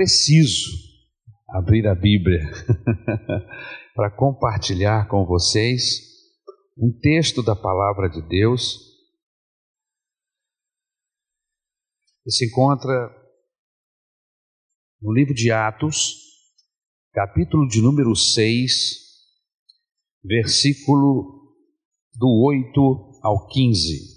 preciso abrir a Bíblia para compartilhar com vocês um texto da palavra de Deus que se encontra no livro de Atos, capítulo de número 6, versículo do 8 ao 15.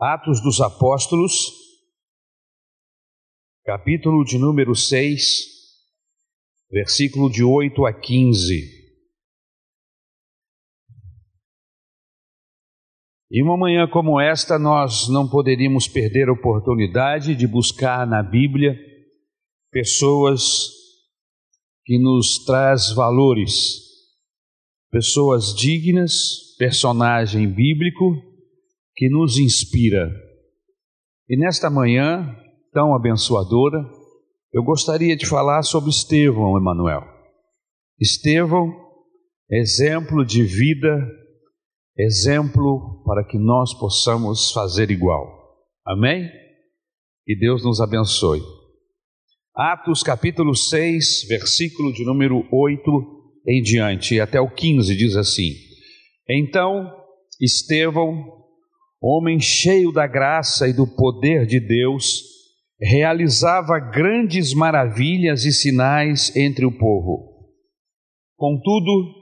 Atos dos Apóstolos, capítulo de número 6, versículo de 8 a 15. E uma manhã como esta, nós não poderíamos perder a oportunidade de buscar na Bíblia pessoas que nos traz valores, pessoas dignas, personagem bíblico que nos inspira. E nesta manhã tão abençoadora, eu gostaria de falar sobre Estevão, Emanuel. Estevão, exemplo de vida, exemplo para que nós possamos fazer igual. Amém? Que Deus nos abençoe. Atos capítulo 6, versículo de número 8 em diante, até o 15 diz assim: Então Estevão, homem cheio da graça e do poder de Deus, realizava grandes maravilhas e sinais entre o povo. Contudo,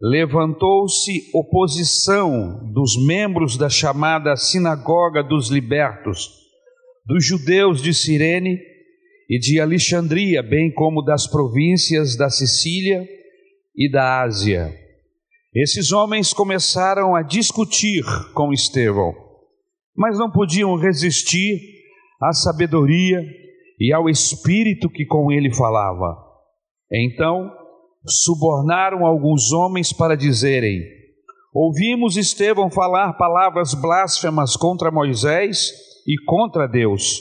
levantou-se oposição dos membros da chamada Sinagoga dos Libertos, dos judeus de Cirene e de Alexandria, bem como das províncias da Sicília e da Ásia esses homens começaram a discutir com Estevão, mas não podiam resistir à sabedoria e ao espírito que com ele falava. Então, subornaram alguns homens para dizerem: Ouvimos Estevão falar palavras blasfemas contra Moisés e contra Deus.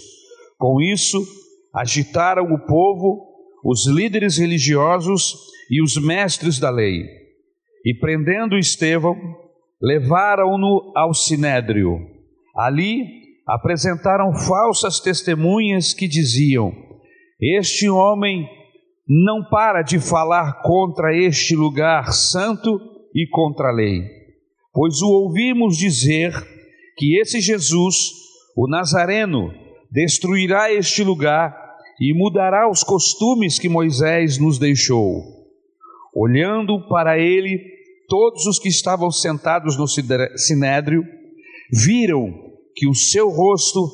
Com isso, agitaram o povo, os líderes religiosos e os mestres da lei e prendendo Estevão, levaram-no ao sinédrio. Ali apresentaram falsas testemunhas que diziam: Este homem não para de falar contra este lugar santo e contra a lei, pois o ouvimos dizer que esse Jesus, o Nazareno, destruirá este lugar e mudará os costumes que Moisés nos deixou. Olhando para ele, todos os que estavam sentados no sinédrio viram que o seu rosto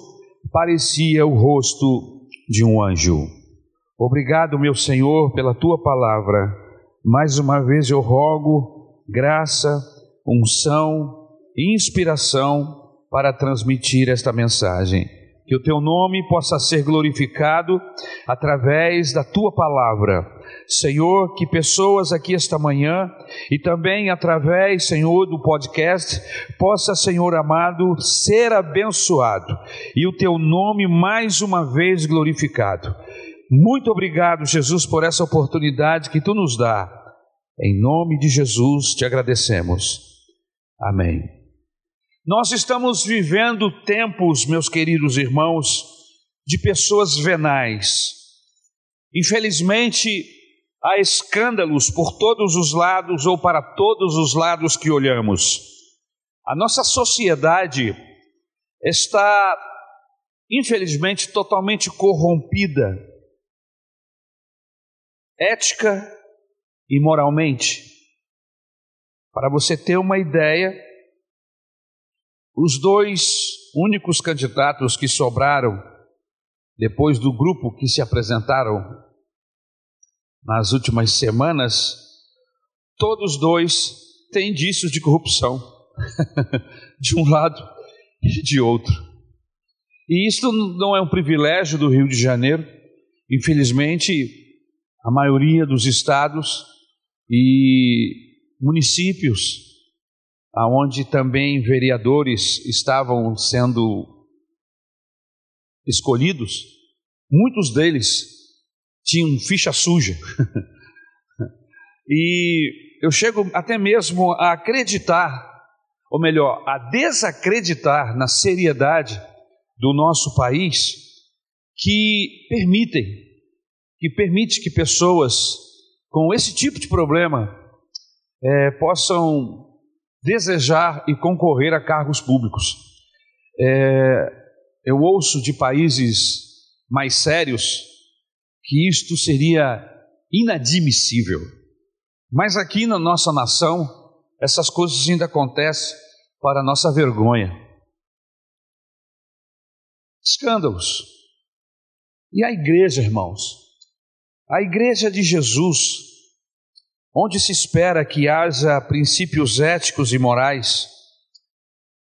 parecia o rosto de um anjo. Obrigado, meu Senhor, pela tua palavra. Mais uma vez eu rogo graça, unção e inspiração para transmitir esta mensagem. Que o teu nome possa ser glorificado através da tua palavra Senhor, que pessoas aqui esta manhã e também através, Senhor, do podcast, possa, Senhor amado, ser abençoado e o teu nome mais uma vez glorificado. Muito obrigado, Jesus, por essa oportunidade que tu nos dá. Em nome de Jesus te agradecemos. Amém. Nós estamos vivendo tempos, meus queridos irmãos, de pessoas venais. Infelizmente, há escândalos por todos os lados ou para todos os lados que olhamos. A nossa sociedade está, infelizmente, totalmente corrompida, ética e moralmente. Para você ter uma ideia, os dois únicos candidatos que sobraram depois do grupo que se apresentaram nas últimas semanas, todos dois têm indícios de corrupção, de um lado e de outro. E isso não é um privilégio do Rio de Janeiro. Infelizmente, a maioria dos estados e municípios, aonde também vereadores estavam sendo escolhidos, muitos deles tinham ficha suja. e eu chego até mesmo a acreditar ou melhor, a desacreditar na seriedade do nosso país que permitem, que permite que pessoas com esse tipo de problema é, possam desejar e concorrer a cargos públicos. É, eu ouço de países mais sérios que isto seria inadmissível. Mas aqui na nossa nação, essas coisas ainda acontecem para nossa vergonha. Escândalos. E a igreja, irmãos? A igreja de Jesus, onde se espera que haja princípios éticos e morais,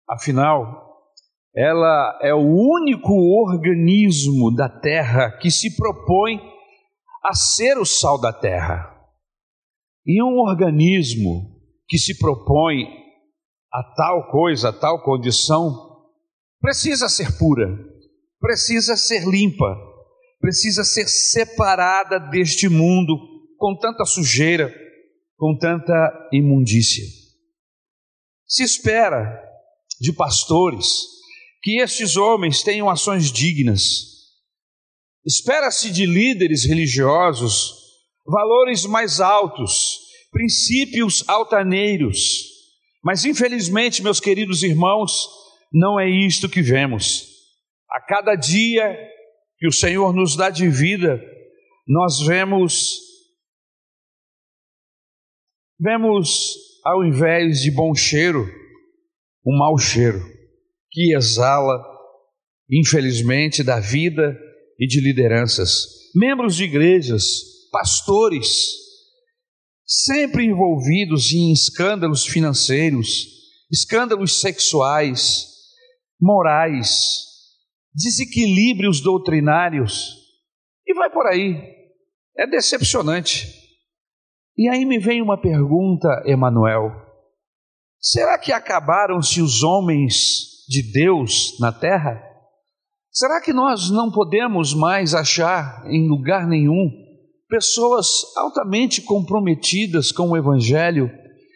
afinal, ela é o único organismo da terra que se propõe a ser o sal da terra. E um organismo que se propõe a tal coisa, a tal condição, precisa ser pura, precisa ser limpa, precisa ser separada deste mundo com tanta sujeira, com tanta imundícia. Se espera de pastores que estes homens tenham ações dignas. Espera-se de líderes religiosos valores mais altos, princípios altaneiros. Mas infelizmente, meus queridos irmãos, não é isto que vemos. A cada dia que o Senhor nos dá de vida, nós vemos vemos ao invés de bom cheiro, um mau cheiro que exala, infelizmente, da vida e de lideranças. Membros de igrejas pastores, sempre envolvidos em escândalos financeiros, escândalos sexuais, morais, desequilíbrios doutrinários, e vai por aí. É decepcionante. E aí me vem uma pergunta, Emanuel: será que acabaram-se os homens de Deus na terra? Será que nós não podemos mais achar em lugar nenhum pessoas altamente comprometidas com o Evangelho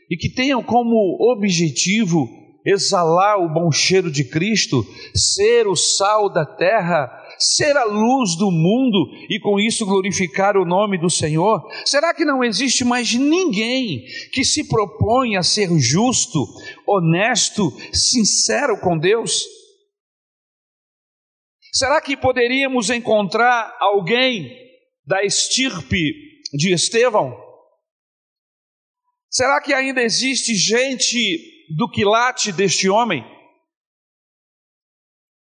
e que tenham como objetivo exalar o bom cheiro de Cristo, ser o sal da terra, ser a luz do mundo e com isso glorificar o nome do Senhor? Será que não existe mais ninguém que se propõe a ser justo, honesto, sincero com Deus? Será que poderíamos encontrar alguém da estirpe de Estevão? Será que ainda existe gente do quilate deste homem?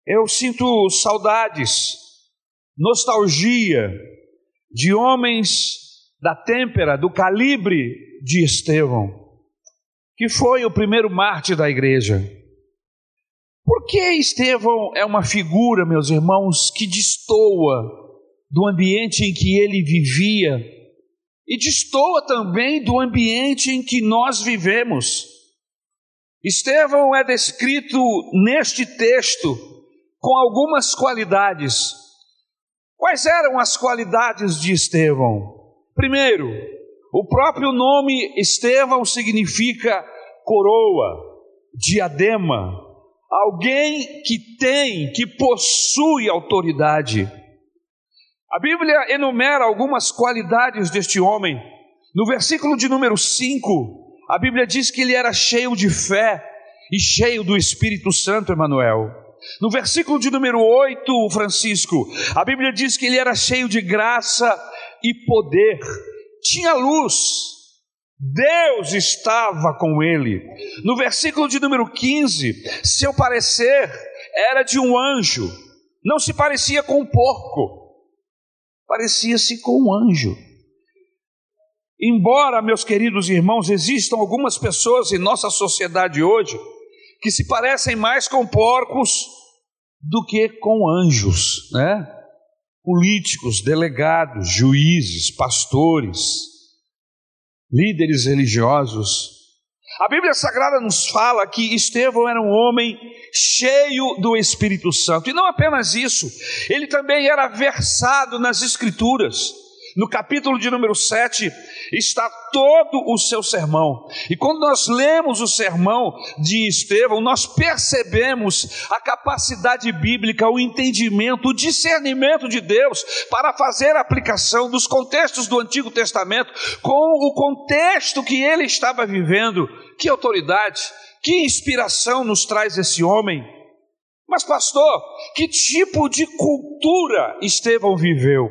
Eu sinto saudades, nostalgia de homens da têmpera, do calibre de Estevão, que foi o primeiro mártir da igreja. Por que Estevão é uma figura, meus irmãos, que destoa do ambiente em que ele vivia e destoa também do ambiente em que nós vivemos? Estevão é descrito neste texto com algumas qualidades. Quais eram as qualidades de Estevão? Primeiro, o próprio nome Estevão significa coroa, diadema, alguém que tem, que possui autoridade. A Bíblia enumera algumas qualidades deste homem. No versículo de número 5, a Bíblia diz que ele era cheio de fé e cheio do Espírito Santo, Emanuel. No versículo de número 8, Francisco, a Bíblia diz que ele era cheio de graça e poder, tinha luz, Deus estava com ele. No versículo de número 15, seu parecer era de um anjo, não se parecia com um porco, parecia-se com um anjo. Embora, meus queridos irmãos, existam algumas pessoas em nossa sociedade hoje que se parecem mais com porcos do que com anjos, né? Políticos, delegados, juízes, pastores, líderes religiosos. A Bíblia Sagrada nos fala que Estevão era um homem cheio do Espírito Santo, e não apenas isso, ele também era versado nas Escrituras. No capítulo de número 7, está todo o seu sermão. E quando nós lemos o sermão de Estevão, nós percebemos a capacidade bíblica, o entendimento, o discernimento de Deus para fazer a aplicação dos contextos do Antigo Testamento com o contexto que ele estava vivendo. Que autoridade, que inspiração nos traz esse homem. Mas, pastor, que tipo de cultura Estevão viveu?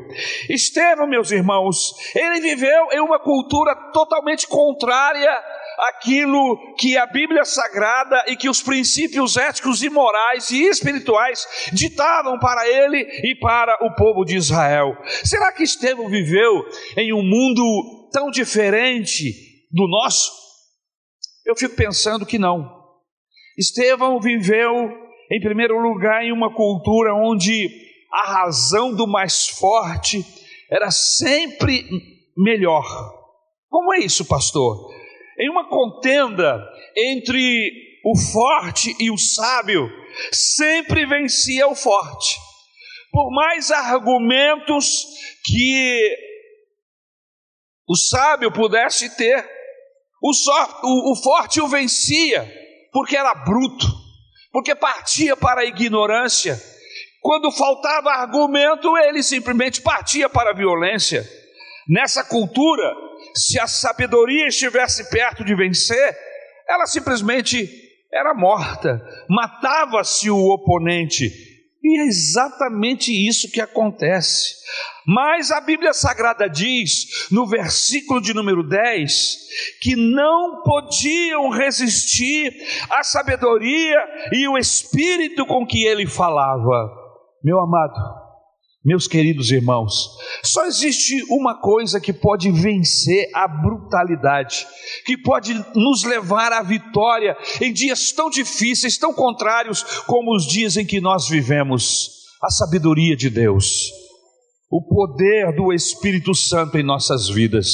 Estevão, meus irmãos, ele viveu em uma cultura totalmente contrária àquilo que a Bíblia Sagrada e que os princípios éticos e morais e espirituais ditavam para ele e para o povo de Israel. Será que Estevão viveu em um mundo tão diferente do nosso? Eu fico pensando que não. Estevão viveu em primeiro lugar, em uma cultura onde a razão do mais forte era sempre melhor. Como é isso, pastor? Em uma contenda entre o forte e o sábio, sempre vencia o forte. Por mais argumentos que o sábio pudesse ter, o, forte o vencia, porque era bruto porque partia para a ignorância. Quando faltava argumento, ele simplesmente partia para a violência. Nessa cultura, se a sabedoria estivesse perto de vencer, ela simplesmente era morta, matava-se o oponente. E é exatamente isso que acontece. Mas a Bíblia Sagrada diz, no versículo de número 10, que não podiam resistir à sabedoria e o espírito com que ele falava. Meu amado, meus queridos irmãos, só existe uma coisa que pode vencer a brutalidade, que pode nos levar à vitória em dias tão difíceis, tão contrários como os dias em que nós vivemos: a sabedoria de Deus o poder do Espírito Santo em nossas vidas.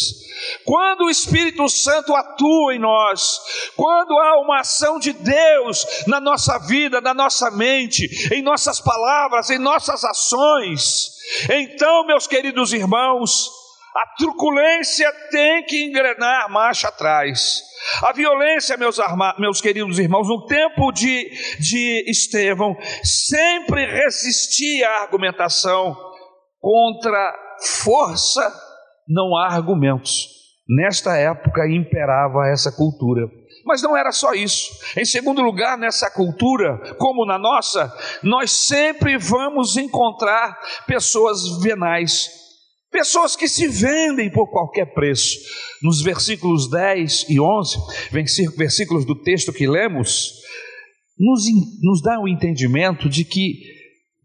Quando o Espírito Santo atua em nós, quando há uma ação de Deus na nossa vida, na nossa mente, em nossas palavras, em nossas ações, então, meus queridos irmãos, a truculência tem que engrenar marcha atrás. A violência, meus, meus queridos irmãos, no tempo de, de Estevão, sempre resistia à argumentação contra força não há argumentos. Nesta época imperava essa cultura. Mas não era só isso. Em segundo lugar, nessa cultura, como na nossa, nós sempre vamos encontrar pessoas venais, pessoas que se vendem por qualquer preço. Nos versículos 10 e 11, versículos do texto que lemos, nos, nos dá o entendimento de que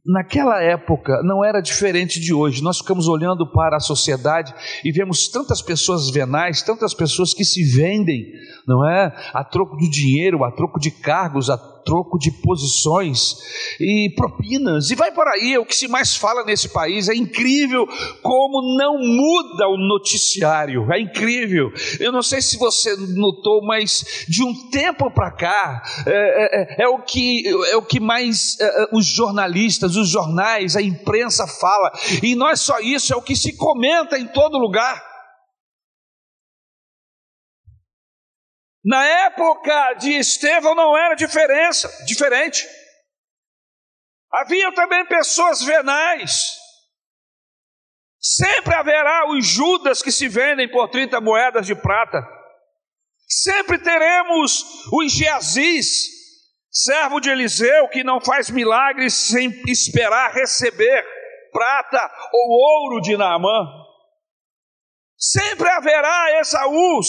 naquela época não era diferente de hoje. Nós ficamos olhando para a sociedade e vemos tantas pessoas venais, tantas pessoas que se vendem, não é? A troco do dinheiro, a troco de cargos, a troco de posições e propinas, e vai por aí, é o que se mais fala nesse país. É incrível como não muda o noticiário, é incrível. Eu não sei se você notou, mas de um tempo para cá, é, é, é, o que, é o que mais é, é, os jornalistas, os jornais, a imprensa fala, e não é só isso, é o que se comenta em todo lugar. Na época de Estevão não era diferença, diferente. Havia também pessoas venais. Sempre haverá os Judas que se vendem por 30 moedas de prata. Sempre teremos os Geazis, servo de Eliseu, que não faz milagres sem esperar receber prata ou ouro de Naamã. Sempre haverá Esaús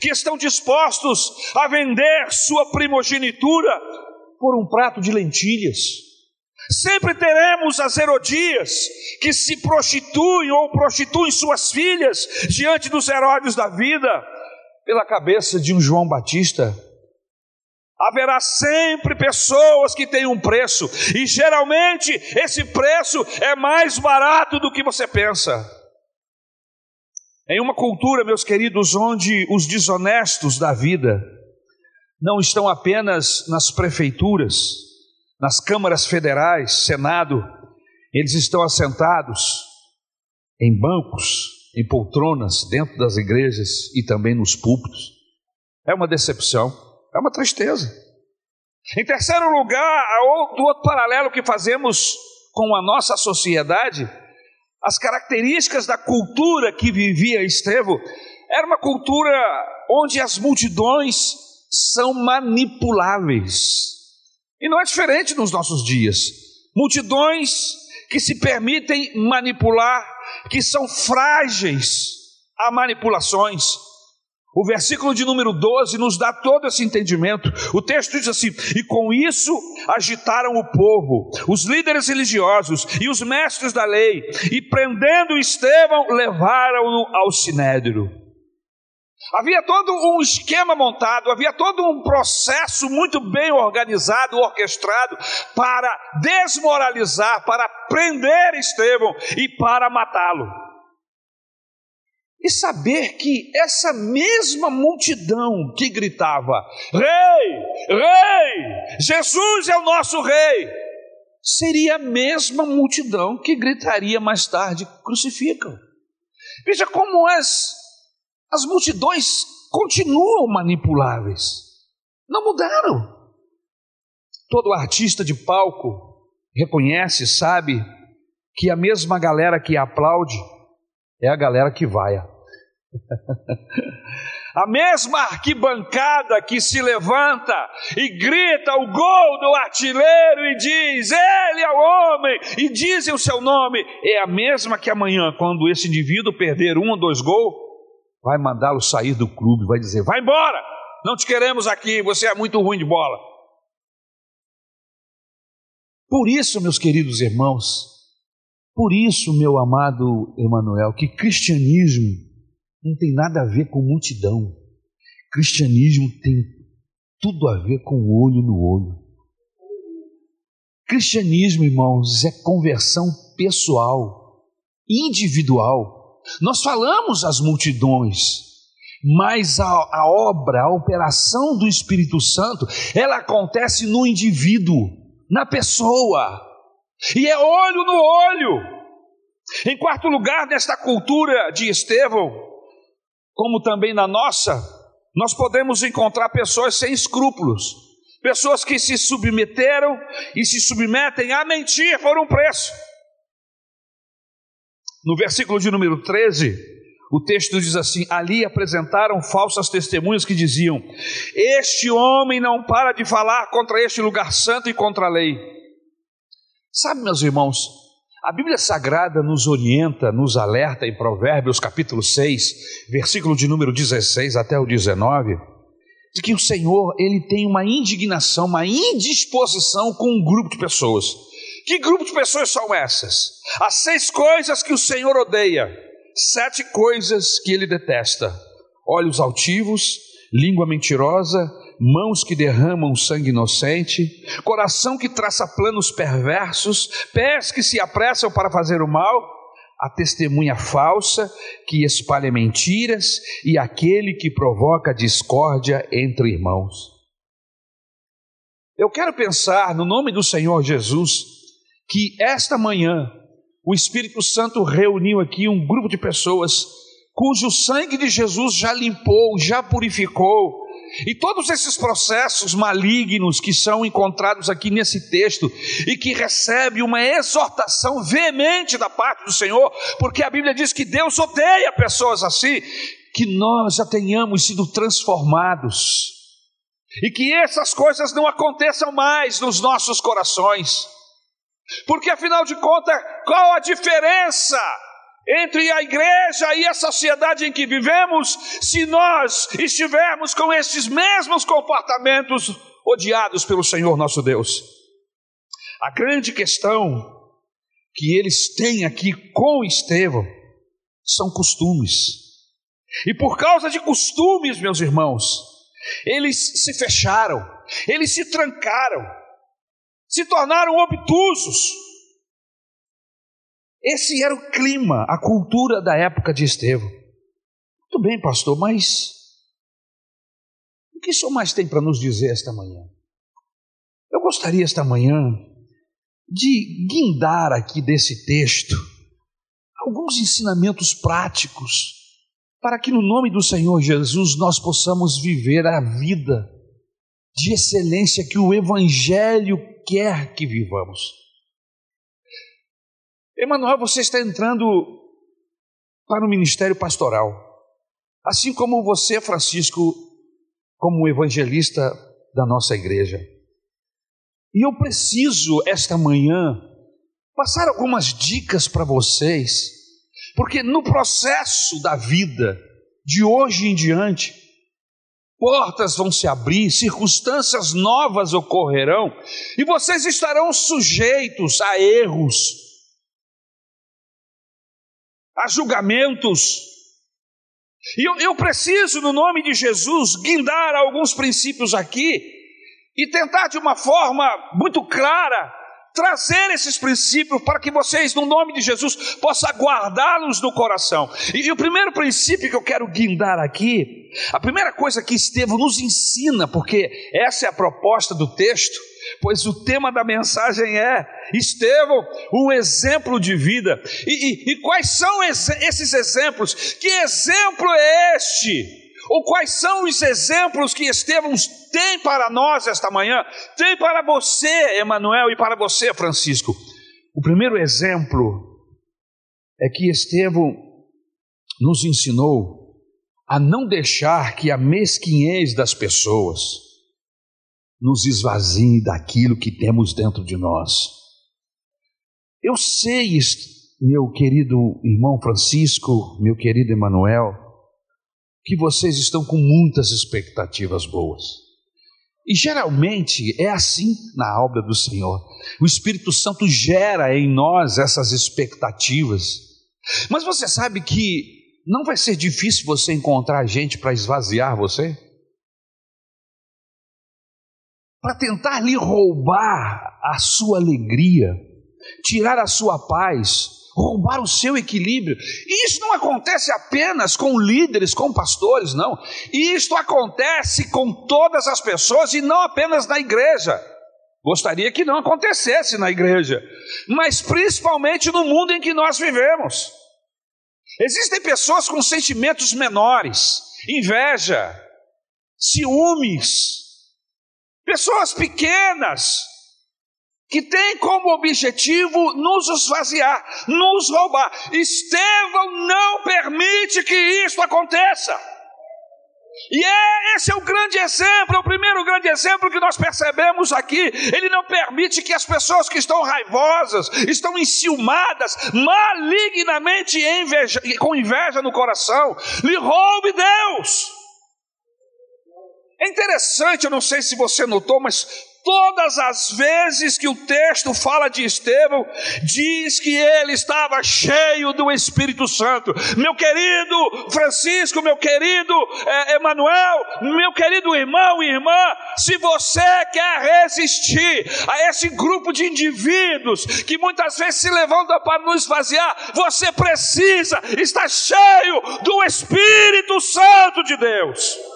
que estão dispostos a vender sua primogenitura por um prato de lentilhas. Sempre teremos as Herodias que se prostituem ou prostituem suas filhas diante dos Herodes da vida pela cabeça de um João Batista. Haverá sempre pessoas que têm um preço, e geralmente esse preço é mais barato do que você pensa. Em uma cultura, meus queridos, onde os desonestos da vida não estão apenas nas prefeituras, nas câmaras federais, Senado, eles estão assentados em bancos, em poltronas dentro das igrejas e também nos púlpitos. É uma decepção, é uma tristeza. Em terceiro lugar, do outro paralelo que fazemos com a nossa sociedade, as características da cultura que vivia Estevão era uma cultura onde as multidões são manipuláveis. E não é diferente nos nossos dias. Multidões que se permitem manipular, que são frágeis a manipulações. O versículo de número 12 nos dá todo esse entendimento. O texto diz assim: E com isso agitaram o povo, os líderes religiosos e os mestres da lei, e prendendo Estevão, levaram-no ao sinédrio. Havia todo um esquema montado, havia todo um processo muito bem organizado, orquestrado para desmoralizar, para prender Estevão e para matá-lo. E saber que essa mesma multidão que gritava: Rei, Rei, Jesus é o nosso Rei, seria a mesma multidão que gritaria mais tarde: Crucificam. Veja como as as multidões continuam manipuláveis, não mudaram. Todo artista de palco reconhece, sabe, que a mesma galera que aplaude é a galera que vai. A mesma arquibancada que se levanta e grita o gol do artilheiro e diz: Ele é o homem, e dizem o seu nome, é a mesma que amanhã, quando esse indivíduo perder um ou dois gols, vai mandá-lo sair do clube, vai dizer: vai embora, não te queremos aqui, você é muito ruim de bola. Por isso, meus queridos irmãos, por isso, meu amado Emanuel, que cristianismo não tem nada a ver com multidão. Cristianismo tem tudo a ver com olho no olho. Cristianismo, irmãos, é conversão pessoal, individual. Nós falamos às multidões, mas a, a, obra, a operação do Espírito Santo, ela acontece no indivíduo, na pessoa, e é olho no olho. Em quarto lugar, nesta cultura de Estevão, como também na nossa, nós podemos encontrar pessoas sem escrúpulos, pessoas que se submeteram e se submetem a mentir por um preço. No versículo de número 13, o texto diz assim: Ali apresentaram falsas testemunhas que diziam: Este homem não para de falar contra este lugar santo e contra a lei. Sabe, meus irmãos, a Bíblia Sagrada nos orienta, nos alerta em Provérbios capítulo 6, versículo de número 16 até o 19, de que o Senhor, ele tem uma indignação, uma indisposição com um grupo de pessoas que grupo de pessoas são essas? As seis coisas que o Senhor odeia, sete coisas que ele detesta: olhos altivos, língua mentirosa, mãos que derramam sangue inocente, coração que traça planos perversos, pés que se apressam para fazer o mal, a testemunha falsa que espalha mentiras e aquele que provoca discórdia entre irmãos. Eu quero pensar, no nome do Senhor Jesus, que esta manhã o Espírito Santo reuniu aqui um grupo de pessoas cujo sangue de Jesus já limpou, já purificou. E todos esses processos malignos que são encontrados aqui nesse texto e que recebe uma exortação veemente da parte do Senhor, porque a Bíblia diz que Deus odeia pessoas assim, que nós já tenhamos sido transformados e que essas coisas não aconteçam mais nos nossos corações. Porque afinal de contas, qual a diferença entre a igreja e a sociedade em que vivemos se nós estivermos com estes mesmos comportamentos odiados pelo Senhor nosso Deus? A grande questão que eles têm aqui com Estevão são costumes. E por causa de costumes, meus irmãos, eles se fecharam, eles se trancaram, se tornaram obtusos. Esse era o clima, a cultura da época de Estevão. Muito bem, pastor, mas o que o senhor mais tem para nos dizer esta manhã? Eu gostaria esta manhã de guindar aqui desse texto alguns ensinamentos práticos para que no nome do Senhor Jesus nós possamos viver a vida de excelência que o Evangelho quer que vivamos. Emanuel, você está entrando para o ministério pastoral, assim como você, Francisco, como evangelista da nossa igreja. E eu preciso, esta manhã, passar algumas dicas para vocês, porque no processo da vida, de hoje em diante, portas vão se abrir, circunstâncias novas ocorrerão, e vocês estarão sujeitos a erros, a julgamentos, e eu, eu preciso, no nome de Jesus, guindar alguns princípios aqui e tentar de uma forma muito clara trazer esses princípios para que vocês, no nome de Jesus, possam guardá-los no coração. E, e, o primeiro princípio que eu quero guindar aqui, a primeira coisa que Estevão nos ensina, porque essa é a proposta do texto, pois o tema da mensagem é Estevão, um exemplo de vida. E, e, e quais são esses exemplos? Que exemplo é este? Ou quais são os exemplos que Estevão tem para nós esta manhã? Tem para você, Emanuel, e para você, Francisco. O primeiro exemplo é que Estevão nos ensinou a não deixar que a mesquinhez das pessoas nos esvazie daquilo que temos dentro de nós. Eu sei, meu querido irmão Francisco, meu querido Emanuel, que vocês estão com muitas expectativas boas. E geralmente é assim na obra do Senhor. O Espírito Santo gera em nós essas expectativas. Mas você sabe que não vai ser difícil você encontrar gente para esvaziar você? Para tentar lhe roubar a sua alegria, tirar a sua paz, roubar o seu equilíbrio. E isso não acontece apenas com líderes, com pastores, não. Isto acontece com todas as pessoas e não apenas na igreja. Gostaria que não acontecesse na igreja, mas principalmente no mundo em que nós vivemos. Existem pessoas com sentimentos menores, inveja, ciúmes, Pessoas pequenas que têm como objetivo nos esvaziar, nos roubar. Estevão não permite que isso aconteça. E é, esse é o grande exemplo, é o primeiro grande exemplo que nós percebemos aqui. Ele não permite que as pessoas que estão raivosas, estão enciumadas, malignamente inveja, com inveja no coração, lhe roube Deus. É interessante, eu não sei se você notou, mas todas as vezes que o texto fala de Estevão, diz que ele estava cheio do Espírito Santo. Meu querido Francisco, meu querido é, Emanuel, meu querido irmão e irmã, se você quer resistir a esse grupo de indivíduos que muitas vezes se levantam para nos esvaziar, você precisa estar cheio do Espírito Santo de Deus.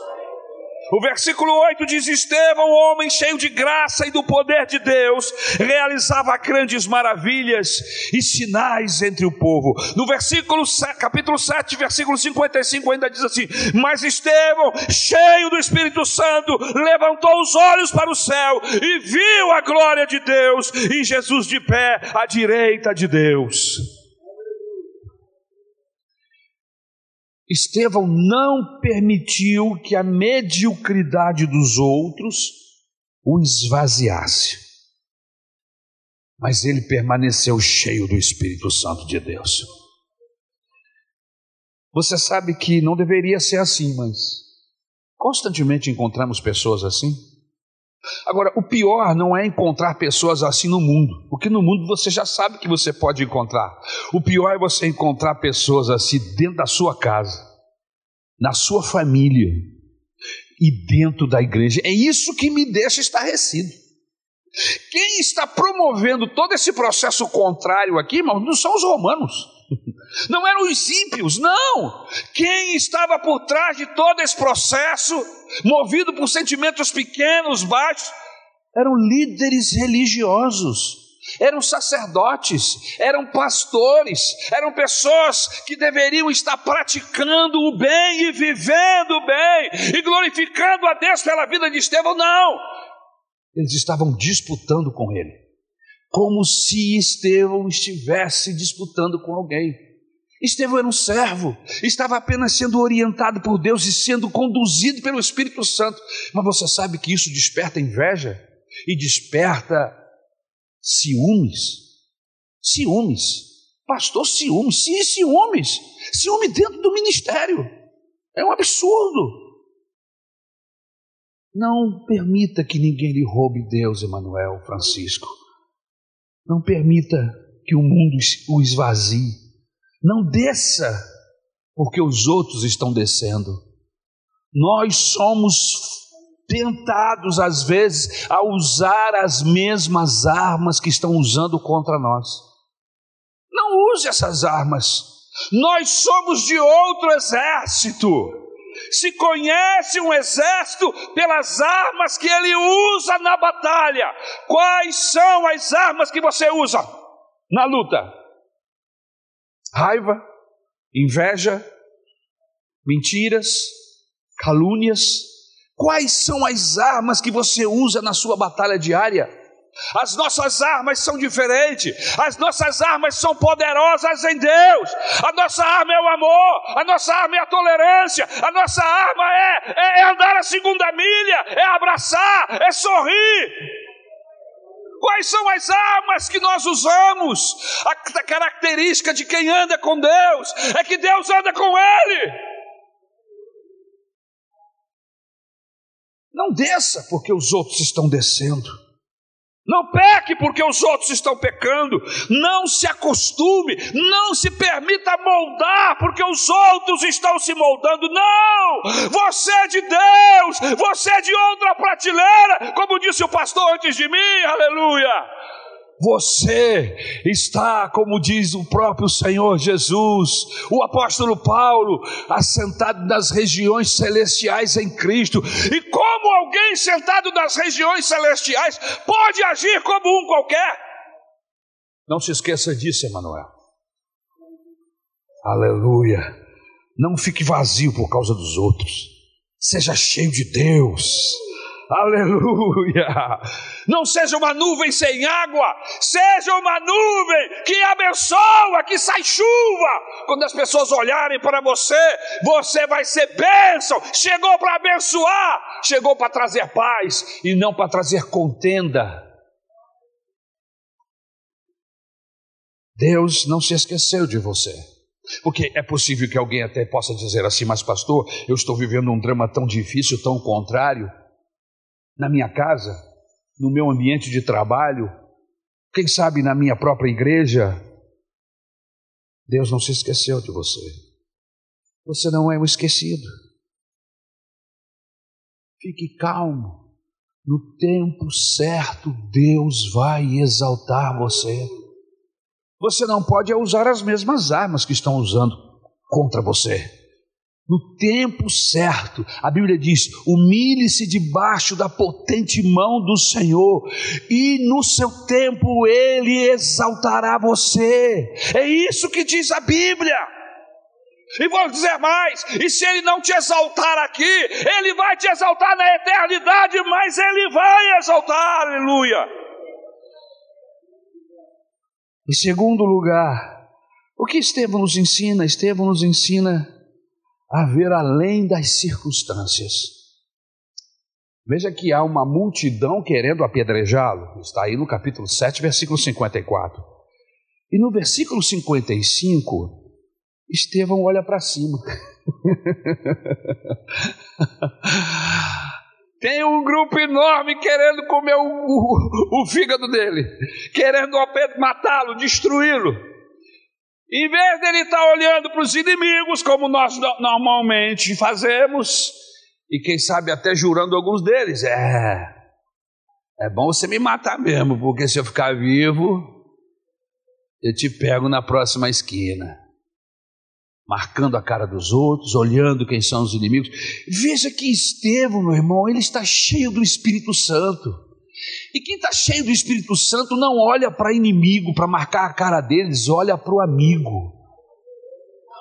O versículo 8 diz: Estevão, homem cheio de graça e do poder de Deus, realizava grandes maravilhas e sinais entre o povo. No versículo capítulo 7, versículo 55, ainda diz assim: Mas Estevão, cheio do Espírito Santo, levantou os olhos para o céu e viu a glória de Deus e Jesus de pé à direita de Deus. Estevão não permitiu que a mediocridade dos outros o esvaziasse, mas ele permaneceu cheio do Espírito Santo de Deus. Você sabe que não deveria ser assim, mas constantemente encontramos pessoas assim. Agora, o pior não é encontrar pessoas assim no mundo, porque no mundo você já sabe que você pode encontrar. O pior é você encontrar pessoas assim dentro da sua casa, na sua família e dentro da igreja. É isso que me deixa estarrecido. Quem está promovendo todo esse processo contrário aqui, irmão, não são os romanos. Não eram os ímpios, não. Quem estava por trás de todo esse processo, movido por sentimentos pequenos, baixos, eram líderes religiosos, eram sacerdotes, eram pastores, eram pessoas que deveriam estar praticando o bem e vivendo o bem e glorificando a Deus pela vida de Estevão. Não! Eles estavam disputando com ele, como se Estevão estivesse disputando com alguém. Estevão era um servo, estava apenas sendo orientado por Deus e sendo conduzido pelo Espírito Santo. Mas você sabe que isso desperta inveja e desperta ciúmes. Ciúmes. Pastor, ciúmes. Sim, ciúmes. Ciúme dentro do ministério. É um absurdo. Não permita que ninguém lhe roube Deus, Emanuel Francisco. Não permita que o mundo o esvazie. Não desça porque os outros estão descendo. Nós somos tentados às vezes a usar as mesmas armas que estão usando contra nós. Não use essas armas. Nós somos de outro exército. Se conhece um exército pelas armas que ele usa na batalha. Quais são as armas que você usa na luta? Raiva, inveja, mentiras, calúnias. Quais são as armas que você usa na sua batalha diária? As nossas armas são diferentes, as nossas armas são poderosas em Deus. A nossa arma é o amor, a nossa arma é a tolerância, a nossa arma é, é, é andar a segunda milha, é abraçar, é sorrir. Quais são as armas que nós usamos? A característica de quem anda com Deus é que Deus anda com ele. Não desça porque os outros estão descendo. Não peque porque os outros estão pecando. Não se acostume. Não se permita moldar porque os outros estão se moldando. Não! Você é de Deus. Você é de outra prateleira. Como disse o pastor antes de mim. Aleluia. Você está, como diz o próprio Senhor Jesus, o apóstolo Paulo, assentado nas regiões celestiais em Cristo. E como alguém sentado nas regiões celestiais pode agir como um qualquer? Não se esqueça disso, Emanuel. Aleluia. Não fique vazio por causa dos outros. Seja cheio de Deus. Aleluia! Não seja uma nuvem sem água, seja uma nuvem que abençoa, que sai chuva. Quando as pessoas olharem para você, você vai ser bênção. Chegou para abençoar, chegou para trazer paz e não para trazer contenda. Deus não se esqueceu de você. Porque é possível que alguém até possa dizer assim, mas pastor, eu estou vivendo um drama tão difícil, tão contrário na minha casa, no meu ambiente de trabalho, quem sabe na minha própria igreja. Deus não se esqueceu de você. Você não é um esquecido. Fique calmo. No tempo certo, Deus vai exaltar você. Você não pode usar as mesmas armas que estão usando contra você no tempo certo. A Bíblia diz: humilhe-se debaixo da potente mão do Senhor, e no seu tempo ele exaltará você. É isso que diz a Bíblia. E vou dizer mais: e se ele não te exaltar aqui, ele vai te exaltar na eternidade, mas ele vai exaltar, aleluia. Em segundo lugar, o que Estevão nos ensina? Estevão nos ensina a ver além das circunstâncias. Veja que há uma multidão querendo apedrejá-lo. Está aí no capítulo 7, versículo 54. E no versículo 55, Estevão olha para cima. Tem um grupo enorme querendo comer o, o, o fígado dele, querendo matá-lo, destruí-lo. Em vez dele estar tá olhando para os inimigos, como nós normalmente fazemos, e quem sabe até jurando alguns deles, é, é bom você me matar mesmo, porque se eu ficar vivo, eu te pego na próxima esquina. Marcando a cara dos outros, olhando quem são os inimigos. Veja que Estevão, meu irmão, ele está cheio do Espírito Santo. E quem está cheio do Espírito Santo não olha para inimigo, para marcar a cara deles, olha para o amigo.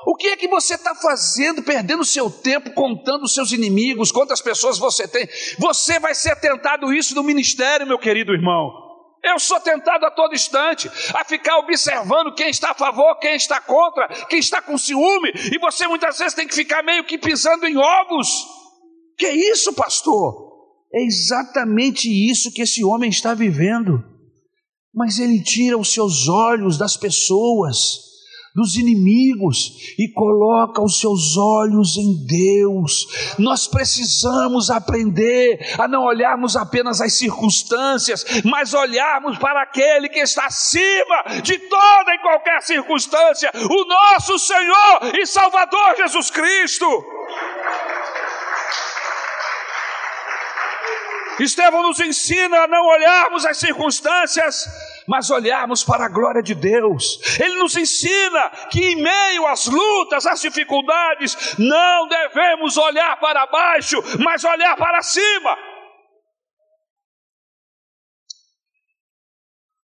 O que é que você está fazendo, perdendo seu tempo, contando os seus inimigos, quantas pessoas você tem? Você vai ser tentado isso no ministério, meu querido irmão. Eu sou tentado a todo instante a ficar observando quem está a favor, quem está contra, quem está com ciúme, e você muitas vezes tem que ficar meio que pisando em ovos. Que isso, pastor? É exatamente isso que esse homem está vivendo. Mas ele tira os seus olhos das pessoas dos inimigos e coloca os seus olhos em Deus. Nós precisamos aprender a não olharmos apenas as circunstâncias, mas olharmos para aquele que está acima de toda e qualquer circunstância, o nosso Senhor e Salvador Jesus Cristo. Estevão nos ensina a não olharmos as circunstâncias, mas olharmos para a glória de Deus. Ele nos ensina que em meio às lutas, às dificuldades, não devemos olhar para baixo, mas olhar para cima.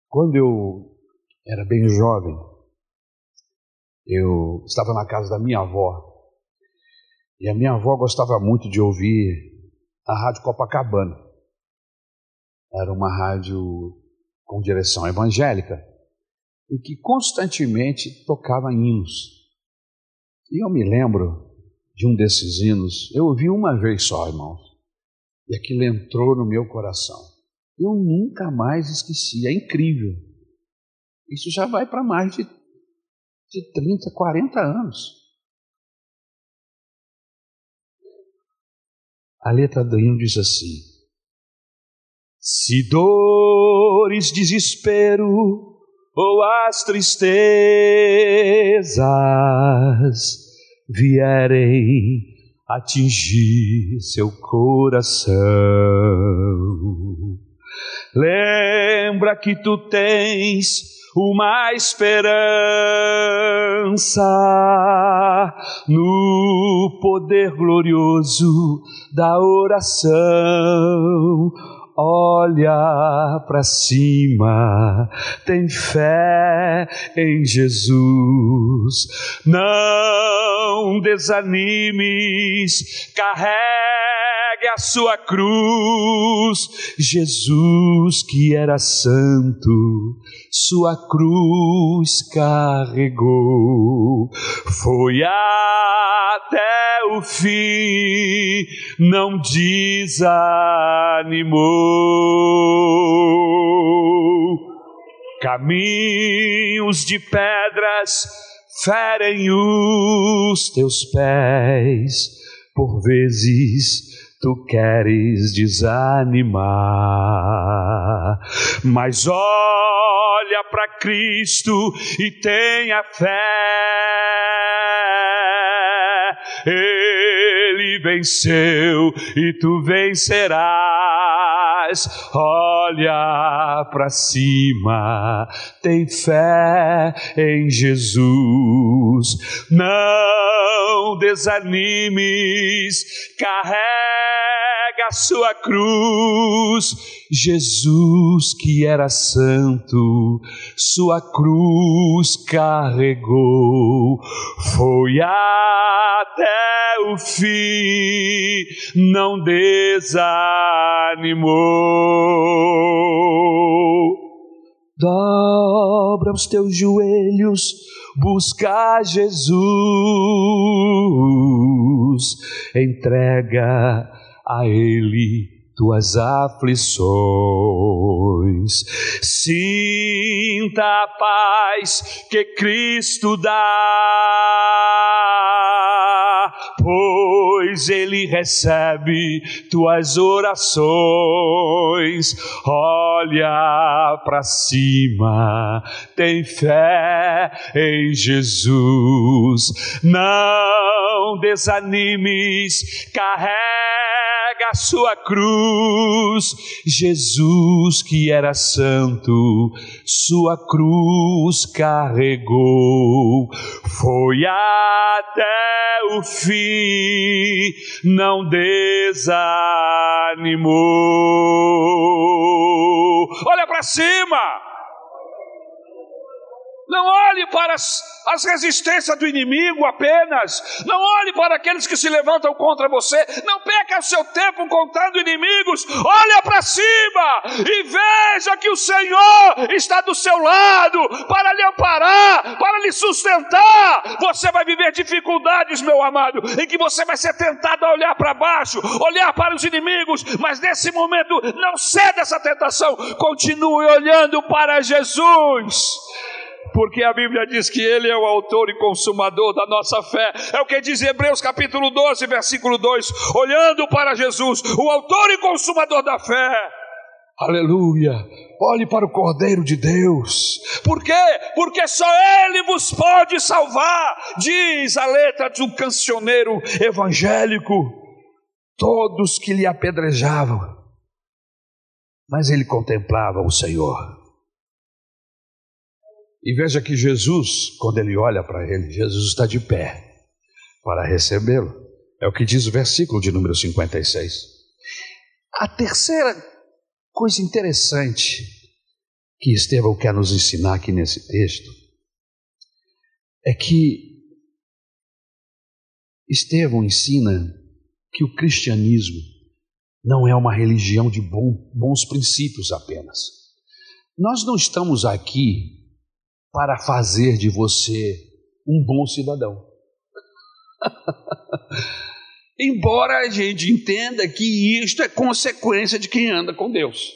Quando eu era bem jovem, eu estava na casa da minha avó. E a minha avó gostava muito de ouvir a Rádio Copacabana. Era uma rádio com direção evangélica e que constantemente tocava hinos. E eu me lembro de um desses hinos, eu ouvi uma vez só, irmãos, e aquilo entrou no meu coração. Eu nunca mais esqueci, é incrível. Isso já vai para mais de, de 30, 40 anos. A letra do hino diz assim: Se dores, desespero ou as tristezas vierem atingir seu coração, lembra que tu tens uma esperança no poder glorioso da oração olha para cima, tem fé em Jesus, não desanimes, carregue a sua cruz, Jesus que era santo, sua cruz carregou, foi até o fim, não desanimou. Caminhos de pedras ferem os teus pés, por vezes tu queres desanimar, mas olha para Cristo e tenha fé. Ele venceu e tu vencerás. Olha para cima, tem fé em Jesus. Não desanimes, carrega a sua cruz. Jesus, que era santo, sua cruz carregou, foi até o fim, não desanimou. Dobra os teus joelhos, busca Jesus, entrega a Ele tuas aflições. Sinta a paz que Cristo dá, pois Ele recebe tuas orações. Olha para cima, tem fé em Jesus. Não desanimes, carrega a sua cruz. Jesus, que era santo, sua cruz carregou. Foi até o fim, não desanimou. Olha para cima. Não olhe para as, as, resistências do inimigo apenas. Não olhe para aqueles que se levantam contra você. Não perca o seu tempo contando inimigos. Olha para cima e veja que o Senhor está do seu lado para lhe amparar, para lhe sustentar. Você vai viver dificuldades, meu amado, em que você vai ser tentado a olhar para baixo, olhar para os inimigos, mas nesse momento não ceda essa tentação. Continue olhando para Jesus porque a Bíblia diz que Ele é o autor e consumador da nossa fé. É o que diz Hebreus capítulo 12, versículo 2: olhando para Jesus, o autor e consumador da fé. Aleluia! Olhe para o Cordeiro de Deus. Por quê? Porque só Ele vos pode salvar, diz a letra do cancioneiro evangélico. Todos que lhe apedrejavam, mas ele contemplava o Senhor. E veja que Jesus, quando ele olha para ele, Jesus está de pé para recebê-lo. É o que diz o versículo de número 56. A terceira coisa interessante que Estevão quer nos ensinar aqui nesse texto é que Estevão ensina que o cristianismo não é uma religião de bons princípios apenas. Nós não estamos aqui para fazer de você um bom cidadão. Embora a gente entenda que isto é consequência de quem anda com Deus,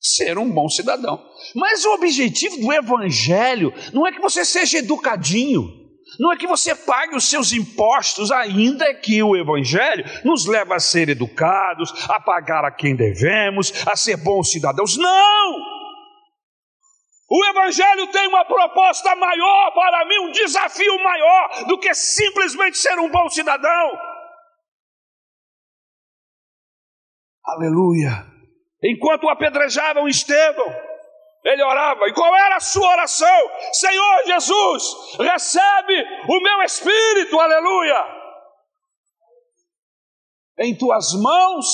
ser um bom cidadão. Mas o objetivo do Evangelho não é que você seja educadinho, não é que você pague os seus impostos, ainda que o Evangelho nos leva a ser educados, a pagar a quem devemos, a ser bons cidadãos. Não! O Evangelho tem uma proposta maior para mim, um desafio maior do que simplesmente ser um bom cidadão. Aleluia. Enquanto apedrejavam Estevão, ele orava. E qual era a sua oração? Senhor Jesus, recebe o meu espírito, aleluia. Em tuas mãos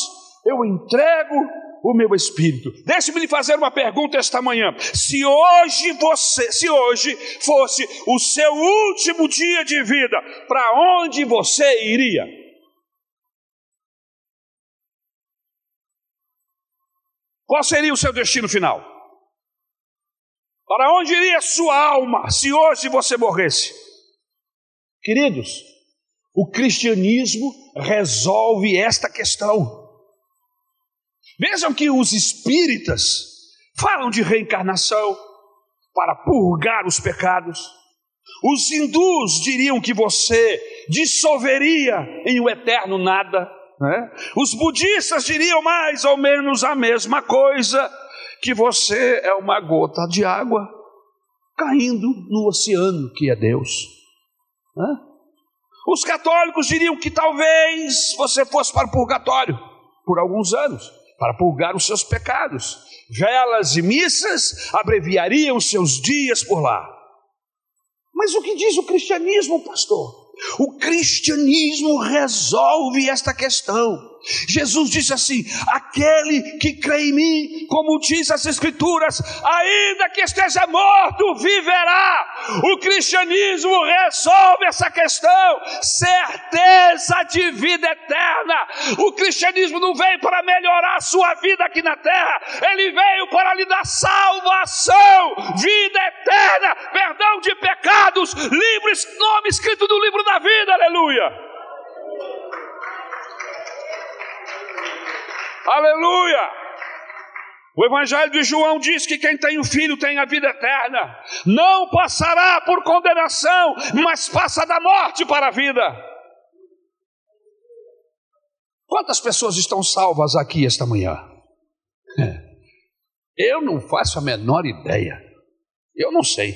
eu entrego o meu espírito. Deixe-me lhe fazer uma pergunta esta manhã. Se hoje você, se hoje fosse o seu último dia de vida, para onde você iria? Qual seria o seu destino final? Para onde iria sua alma se hoje você morresse? Queridos, o cristianismo resolve esta questão. Vejam que os espíritas falam de reencarnação para purgar os pecados. Os hindus diriam que você dissolveria em um eterno nada. Né? Os budistas diriam mais ou menos a mesma coisa: que você é uma gota de água caindo no oceano que é Deus. Né? Os católicos diriam que talvez você fosse para o purgatório por alguns anos para purgar os seus pecados. Velas e missas abreviariam seus dias por lá. Mas o que diz o cristianismo, pastor? O cristianismo resolve esta questão. Jesus disse assim: aquele que crê em mim, como diz as Escrituras, ainda que esteja morto, viverá. O cristianismo resolve essa questão, certeza de vida eterna. O cristianismo não veio para melhorar a sua vida aqui na terra, ele veio para lhe dar salvação, vida eterna, perdão de pecados, nome escrito no livro da vida, aleluia. Aleluia! O Evangelho de João diz que quem tem o filho tem a vida eterna, não passará por condenação, mas passa da morte para a vida. Quantas pessoas estão salvas aqui esta manhã? Eu não faço a menor ideia. Eu não sei.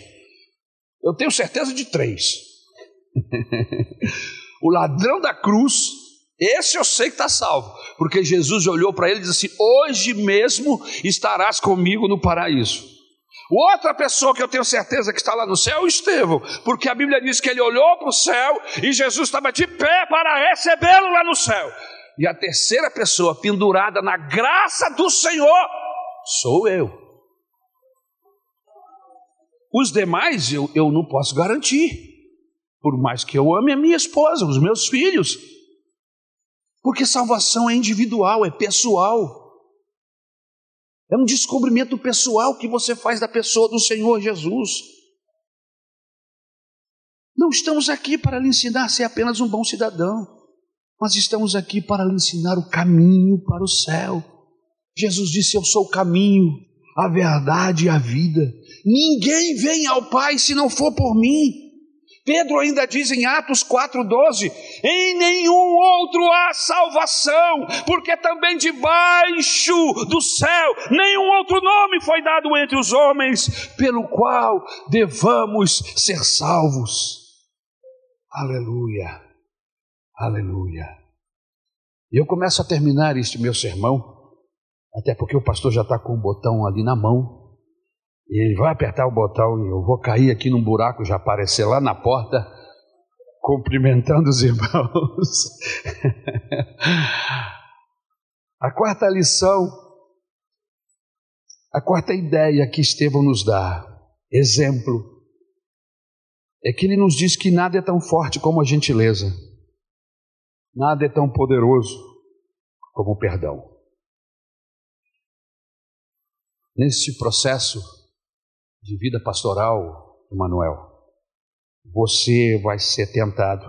Eu tenho certeza de três: o ladrão da cruz, Esse eu sei que está salvo, porque Jesus olhou para ele e disse assim: Hoje mesmo estarás comigo no paraíso. Outra pessoa que eu tenho certeza que está lá no céu é o Estevão, porque a Bíblia diz que ele olhou para o céu e Jesus estava de pé para recebê-lo lá no céu. E a terceira pessoa pendurada na graça do Senhor sou eu. Os demais eu, eu não posso garantir, por mais que eu ame a minha esposa, os meus filhos, porque salvação é individual, é pessoal. É um descobrimento pessoal que você faz da pessoa do Senhor Jesus. Não estamos aqui para lhe ensinar a ser apenas um bom cidadão, mas estamos aqui para lhe ensinar o caminho para o céu. Jesus disse: Eu sou o caminho, a verdade e a vida. Ninguém vem ao Pai se não for por mim. Pedro ainda diz em Atos 4,12: em nenhum outro há salvação, porque também debaixo do céu nenhum outro nome foi dado entre os homens, pelo qual devamos ser salvos. Aleluia, aleluia. E eu começo a terminar este meu sermão, até porque o pastor já está com o botão ali na mão. E ele vai apertar o botão e eu vou cair aqui num buraco, já aparecer lá na porta, cumprimentando os irmãos. a quarta lição, a quarta ideia que Estevão nos dá, exemplo, é que ele nos diz que nada é tão forte como a gentileza, nada é tão poderoso como o perdão. Nesse processo, de vida pastoral, Manuel, você vai ser tentado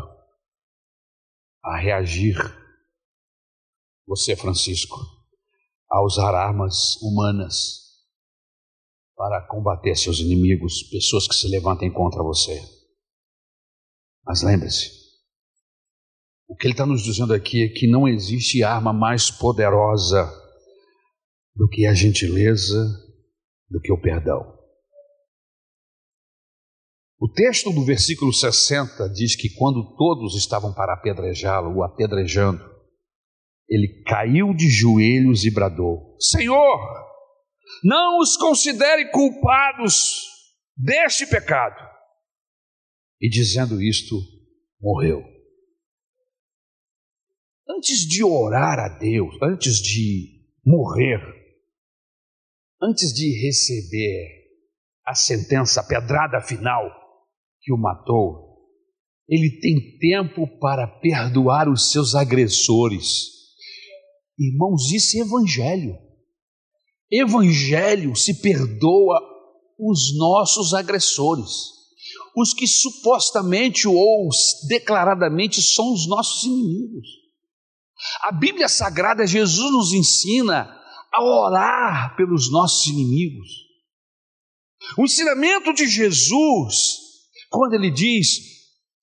a reagir, você, Francisco, a usar armas humanas para combater seus inimigos, pessoas que se levantem contra você. Mas lembre-se, o que ele está nos dizendo aqui é que não existe arma mais poderosa do que a gentileza, do que o perdão. O texto do versículo 60 diz que quando todos estavam para apedrejá-lo, o apedrejando, ele caiu de joelhos e bradou: Senhor, não os considere culpados deste pecado. E dizendo isto, morreu. Antes de orar a Deus, antes de morrer, antes de receber a sentença, a pedrada final, que o matou, ele tem tempo para perdoar os seus agressores. Irmãos, isso é evangelho. Evangelho se perdoa os nossos agressores, os que supostamente ou declaradamente são os nossos inimigos. A Bíblia Sagrada, Jesus nos ensina a orar pelos nossos inimigos. O ensinamento de Jesus quando ele diz: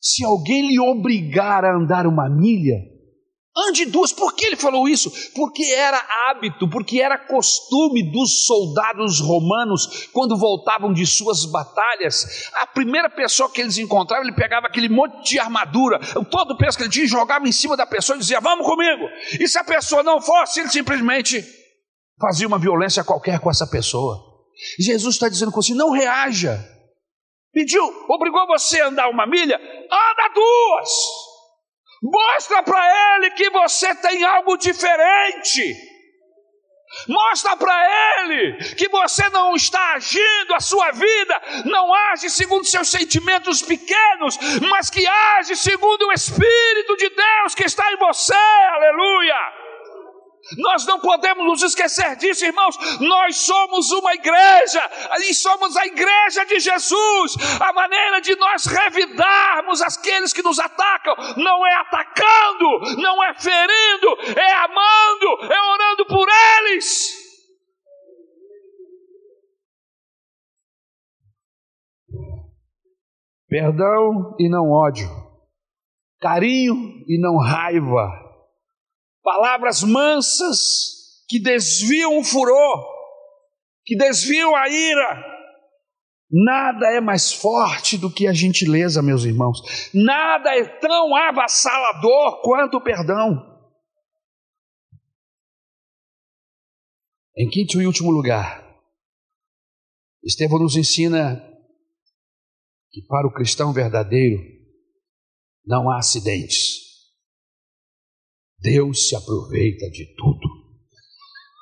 se alguém lhe obrigar a andar uma milha, ande duas. Por que ele falou isso? Porque era hábito, porque era costume dos soldados romanos, quando voltavam de suas batalhas, a primeira pessoa que eles encontravam, ele pegava aquele monte de armadura, todo o peso que ele tinha, jogava em cima da pessoa e dizia: Vamos comigo. E se a pessoa não fosse, ele simplesmente fazia uma violência qualquer com essa pessoa. Jesus está dizendo com você: não reaja pediu, obrigou você a andar uma milha, anda duas. Mostra para ele que você tem algo diferente. Mostra para ele que você não está agindo, a sua vida não age segundo seus sentimentos pequenos, mas que age segundo o Espírito de Deus que está em você. Aleluia. Nós não podemos nos esquecer disso, irmãos. Nós somos uma igreja, e somos a igreja de Jesus. A maneira de nós revidarmos aqueles que nos atacam não é atacando, não é ferindo, é amando, é orando por eles. Perdão e não ódio, carinho e não raiva palavras mansas que desviam o furor, que desviam a ira. Nada é mais forte do que a gentileza, meus irmãos. Nada é tão avassalador quanto o perdão. Em quinto e último lugar, Estevão nos ensina que para o cristão verdadeiro não há acidentes. Deus se aproveita de tudo.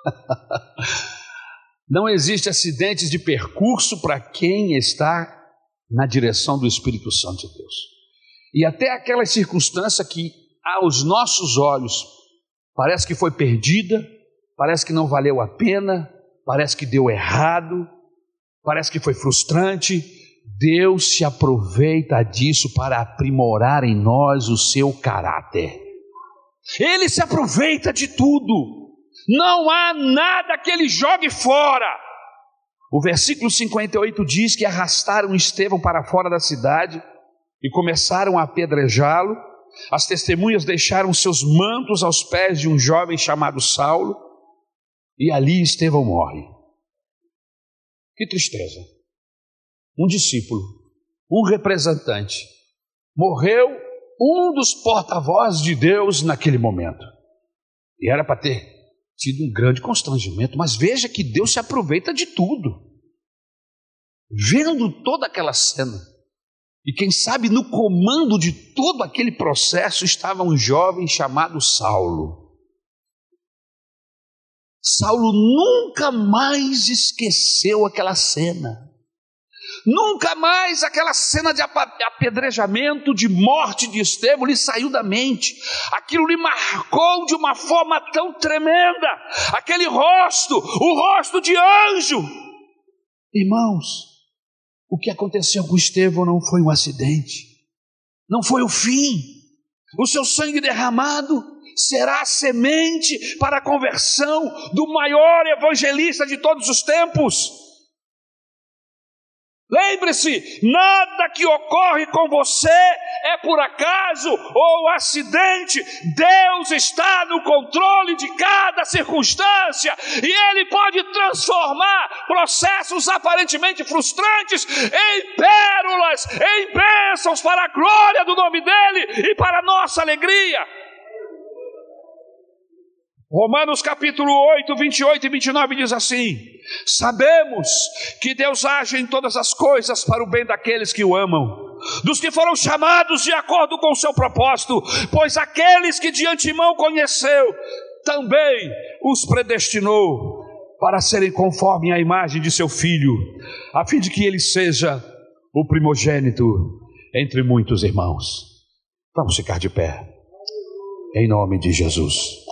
não existe acidentes de percurso para quem está na direção do Espírito Santo de Deus. E até aquela circunstância que aos nossos olhos parece que foi perdida, parece que não valeu a pena, parece que deu errado, parece que foi frustrante. Deus se aproveita disso para aprimorar em nós o seu caráter. Ele se aproveita de tudo. Não há nada que ele jogue fora. O versículo 58 diz que arrastaram Estevão para fora da cidade e começaram a apedrejá-lo. As testemunhas deixaram seus mantos aos pés de um jovem chamado Saulo, e ali Estevão morre. Que tristeza! Um discípulo, um representante, morreu um dos porta-vozes de Deus naquele momento. E era para ter tido um grande constrangimento, mas veja que Deus se aproveita de tudo. Vendo toda aquela cena, e quem sabe no comando de todo aquele processo estava um jovem chamado Saulo. Saulo nunca mais esqueceu aquela cena. Nunca mais aquela cena de apedrejamento, de morte de Estevão lhe saiu da mente. Aquilo lhe marcou de uma forma tão tremenda. Aquele rosto, o rosto de anjo. Irmãos, o que aconteceu com Estevão não foi um acidente, não foi o fim. O seu sangue derramado será a semente para a conversão do maior evangelista de todos os tempos. Lembre-se, nada que ocorre com você é por acaso ou acidente. Deus está no controle de cada circunstância e Ele pode transformar processos aparentemente frustrantes em pérolas, em bênçãos para a glória do nome dEle e para a nossa alegria. Romanos capítulo 8, 28 e 29 diz assim: Sabemos que Deus age em todas as coisas para o bem daqueles que o amam, dos que foram chamados de acordo com o seu propósito, pois aqueles que de antemão conheceu, também os predestinou para serem conforme a imagem de seu filho, a fim de que ele seja o primogênito entre muitos irmãos. Vamos ficar de pé, em nome de Jesus.